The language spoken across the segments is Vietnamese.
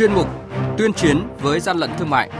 chuyên mục Tuyên chiến với gian lận thương mại.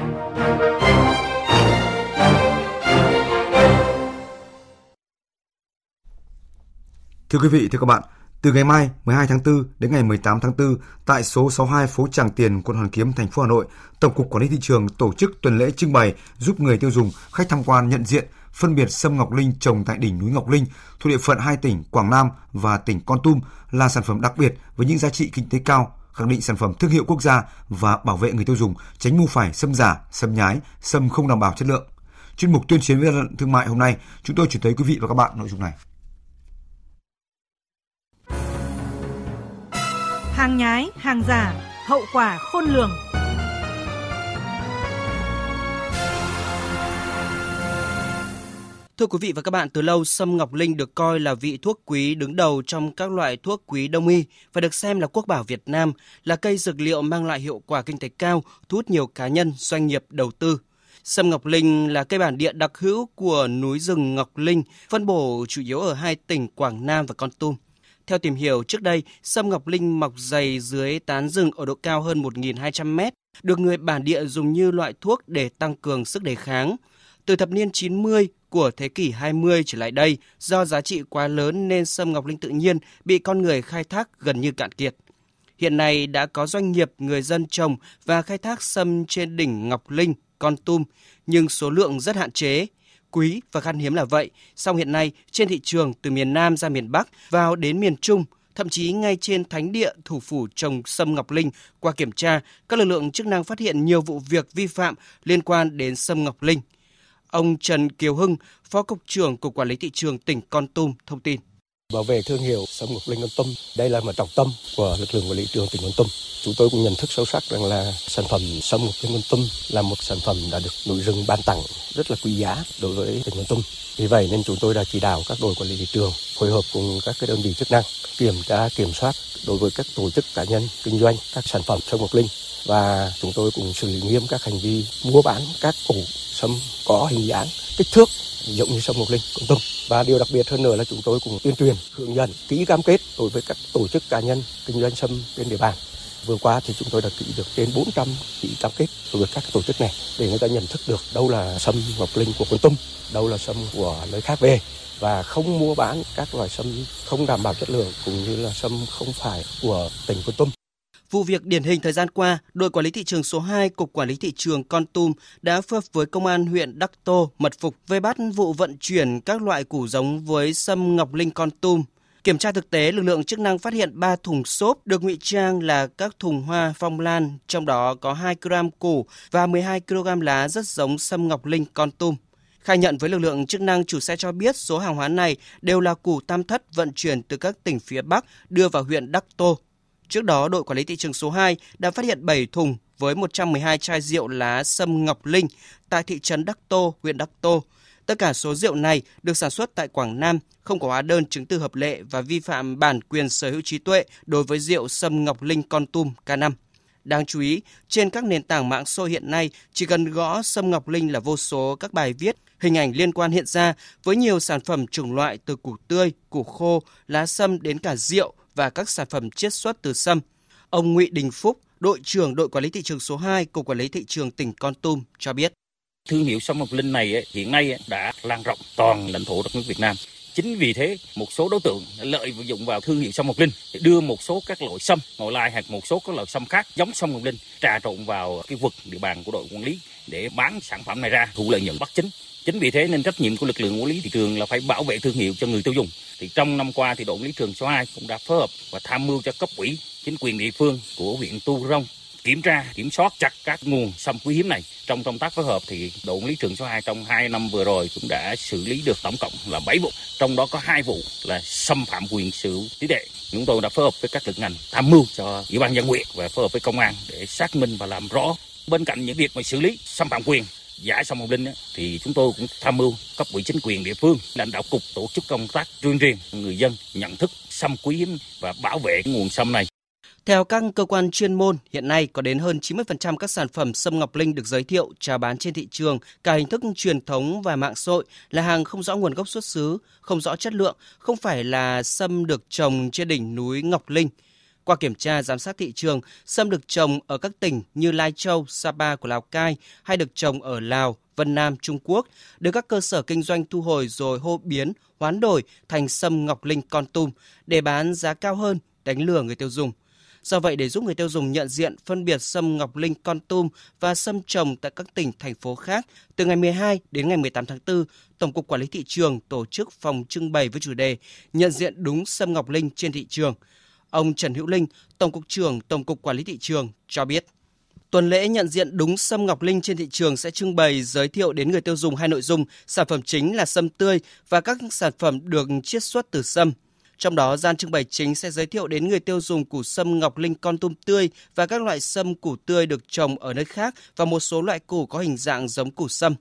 Thưa quý vị, thưa các bạn, từ ngày mai 12 tháng 4 đến ngày 18 tháng 4 tại số 62 phố Tràng Tiền, quận Hoàn Kiếm, thành phố Hà Nội, Tổng cục Quản lý thị trường tổ chức tuần lễ trưng bày giúp người tiêu dùng, khách tham quan nhận diện phân biệt sâm ngọc linh trồng tại đỉnh núi Ngọc Linh thuộc địa phận hai tỉnh Quảng Nam và tỉnh Con Tum là sản phẩm đặc biệt với những giá trị kinh tế cao, khẳng định sản phẩm thương hiệu quốc gia và bảo vệ người tiêu dùng tránh mua phải sâm giả, sâm nhái, sâm không đảm bảo chất lượng. Chuyên mục tuyên chiến với gian lận thương mại hôm nay, chúng tôi chuyển tới quý vị và các bạn nội dung này. Hàng nhái, hàng giả, hậu quả khôn lường. Thưa quý vị và các bạn, từ lâu sâm ngọc linh được coi là vị thuốc quý đứng đầu trong các loại thuốc quý đông y và được xem là quốc bảo Việt Nam, là cây dược liệu mang lại hiệu quả kinh tế cao, thu hút nhiều cá nhân, doanh nghiệp đầu tư. Sâm ngọc linh là cây bản địa đặc hữu của núi rừng Ngọc Linh, phân bổ chủ yếu ở hai tỉnh Quảng Nam và Con Tum. Theo tìm hiểu trước đây, sâm ngọc linh mọc dày dưới tán rừng ở độ cao hơn 1.200 mét, được người bản địa dùng như loại thuốc để tăng cường sức đề kháng. Từ thập niên 90 của thế kỷ 20 trở lại đây, do giá trị quá lớn nên sâm ngọc linh tự nhiên bị con người khai thác gần như cạn kiệt. Hiện nay đã có doanh nghiệp người dân trồng và khai thác sâm trên đỉnh Ngọc Linh, Con Tum, nhưng số lượng rất hạn chế. Quý và khan hiếm là vậy, song hiện nay trên thị trường từ miền Nam ra miền Bắc vào đến miền Trung, thậm chí ngay trên thánh địa thủ phủ trồng sâm Ngọc Linh, qua kiểm tra, các lực lượng chức năng phát hiện nhiều vụ việc vi phạm liên quan đến sâm Ngọc Linh. Ông Trần Kiều Hưng, Phó Cục trưởng Cục Quản lý Thị trường tỉnh Con Tum thông tin. Bảo vệ thương hiệu sâm Ngọc Linh Con Tum, đây là một trọng tâm của lực lượng quản lý thị trường tỉnh Con Tum. Chúng tôi cũng nhận thức sâu sắc rằng là sản phẩm sâm Ngọc Linh Con Tum là một sản phẩm đã được núi rừng ban tặng rất là quý giá đối với tỉnh Con Tum. Vì vậy nên chúng tôi đã chỉ đạo các đội quản lý thị trường phối hợp cùng các cái đơn vị chức năng kiểm tra kiểm soát đối với các tổ chức cá nhân kinh doanh các sản phẩm sâm Ngọc Linh và chúng tôi cũng xử lý nghiêm các hành vi mua bán các củ sâm có hình dáng kích thước giống như sâm ngọc linh con tum và điều đặc biệt hơn nữa là chúng tôi cũng tuyên truyền, hướng dẫn, ký cam kết đối với các tổ chức cá nhân kinh doanh sâm trên địa bàn. Vừa qua thì chúng tôi đã ký được trên 400 ký cam kết đối với các tổ chức này để người ta nhận thức được đâu là sâm ngọc linh của con tum đâu là sâm của nơi khác về. Và không mua bán các loại sâm không đảm bảo chất lượng cũng như là sâm không phải của tỉnh con tum Vụ việc điển hình thời gian qua, đội quản lý thị trường số 2 Cục Quản lý Thị trường Con Tum đã phối hợp với Công an huyện Đắc Tô mật phục vây bắt vụ vận chuyển các loại củ giống với sâm ngọc linh Con Tum. Kiểm tra thực tế, lực lượng chức năng phát hiện 3 thùng xốp được ngụy trang là các thùng hoa phong lan, trong đó có 2 kg củ và 12 kg lá rất giống sâm ngọc linh Con Tum. Khai nhận với lực lượng chức năng, chủ xe cho biết số hàng hóa này đều là củ tam thất vận chuyển từ các tỉnh phía Bắc đưa vào huyện Đắc Tô. Trước đó, đội quản lý thị trường số 2 đã phát hiện 7 thùng với 112 chai rượu lá sâm Ngọc Linh tại thị trấn Đắc Tô, huyện Đắc Tô. Tất cả số rượu này được sản xuất tại Quảng Nam, không có hóa đơn chứng từ hợp lệ và vi phạm bản quyền sở hữu trí tuệ đối với rượu sâm Ngọc Linh Con Tum K5. Đáng chú ý, trên các nền tảng mạng xã hiện nay, chỉ cần gõ sâm Ngọc Linh là vô số các bài viết, hình ảnh liên quan hiện ra với nhiều sản phẩm chủng loại từ củ tươi, củ khô, lá sâm đến cả rượu và các sản phẩm chiết xuất từ sâm. Ông Ngụy Đình Phúc, đội trưởng đội quản lý thị trường số 2 của quản lý thị trường tỉnh Con Tum cho biết. Thương hiệu sâm ngọc linh này hiện nay đã lan rộng toàn lãnh thổ đất nước Việt Nam. Chính vì thế, một số đối tượng lợi dụng vào thương hiệu sâm ngọc linh để đưa một số các loại sâm ngoại lai hoặc một số các loại sâm khác giống sâm ngọc linh trà trộn vào cái vực địa bàn của đội quản lý để bán sản phẩm này ra thu lợi nhuận bất chính. Chính vì thế nên trách nhiệm của lực lượng quản lý thị trường là phải bảo vệ thương hiệu cho người tiêu dùng. Thì trong năm qua thì đội quản lý trường số 2 cũng đã phối hợp và tham mưu cho cấp ủy, chính quyền địa phương của huyện Tu Rông kiểm tra, kiểm soát chặt các nguồn sâm quý hiếm này. Trong công tác phối hợp thì đội quản lý trường số 2 trong 2 năm vừa rồi cũng đã xử lý được tổng cộng là 7 vụ, trong đó có hai vụ là xâm phạm quyền sở hữu trí tuệ. Chúng tôi đã phối hợp với các lực ngành tham mưu cho Ủy ban dân huyện và phối hợp với công an để xác minh và làm rõ bên cạnh những việc mà xử lý xâm phạm quyền giải sông Hồng Linh thì chúng tôi cũng tham mưu cấp ủy chính quyền địa phương, lãnh đạo cục tổ chức công tác tuyên truyền người dân nhận thức sâm quý hiếm và bảo vệ nguồn sâm này. Theo các cơ quan chuyên môn, hiện nay có đến hơn 90% các sản phẩm sâm ngọc linh được giới thiệu chào bán trên thị trường, cả hình thức truyền thống và mạng xã hội là hàng không rõ nguồn gốc xuất xứ, không rõ chất lượng, không phải là sâm được trồng trên đỉnh núi Ngọc Linh. Qua kiểm tra giám sát thị trường, sâm được trồng ở các tỉnh như Lai Châu, Sapa của Lào Cai hay được trồng ở Lào, Vân Nam, Trung Quốc, được các cơ sở kinh doanh thu hồi rồi hô biến, hoán đổi thành sâm ngọc linh con tum để bán giá cao hơn, đánh lừa người tiêu dùng. Do vậy, để giúp người tiêu dùng nhận diện, phân biệt sâm ngọc linh con tum và sâm trồng tại các tỉnh, thành phố khác, từ ngày 12 đến ngày 18 tháng 4, Tổng cục Quản lý Thị trường tổ chức phòng trưng bày với chủ đề Nhận diện đúng sâm ngọc linh trên thị trường. Ông Trần Hữu Linh, Tổng cục trưởng Tổng cục Quản lý Thị trường cho biết. Tuần lễ nhận diện đúng sâm ngọc linh trên thị trường sẽ trưng bày giới thiệu đến người tiêu dùng hai nội dung, sản phẩm chính là sâm tươi và các sản phẩm được chiết xuất từ sâm. Trong đó, gian trưng bày chính sẽ giới thiệu đến người tiêu dùng củ sâm ngọc linh con tum tươi và các loại sâm củ tươi được trồng ở nơi khác và một số loại củ có hình dạng giống củ sâm.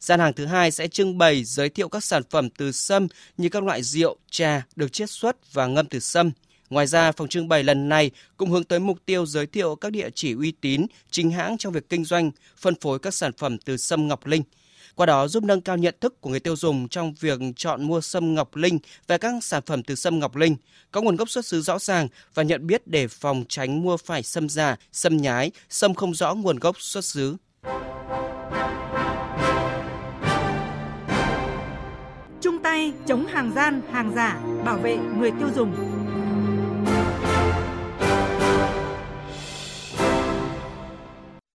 Gian hàng thứ hai sẽ trưng bày giới thiệu các sản phẩm từ sâm như các loại rượu, trà được chiết xuất và ngâm từ sâm. Ngoài ra, phòng trưng bày lần này cũng hướng tới mục tiêu giới thiệu các địa chỉ uy tín, chính hãng trong việc kinh doanh, phân phối các sản phẩm từ sâm ngọc linh – qua đó giúp nâng cao nhận thức của người tiêu dùng trong việc chọn mua sâm ngọc linh và các sản phẩm từ sâm ngọc linh có nguồn gốc xuất xứ rõ ràng và nhận biết để phòng tránh mua phải sâm giả, sâm nhái, sâm không rõ nguồn gốc xuất xứ. Chung tay chống hàng gian, hàng giả, bảo vệ người tiêu dùng.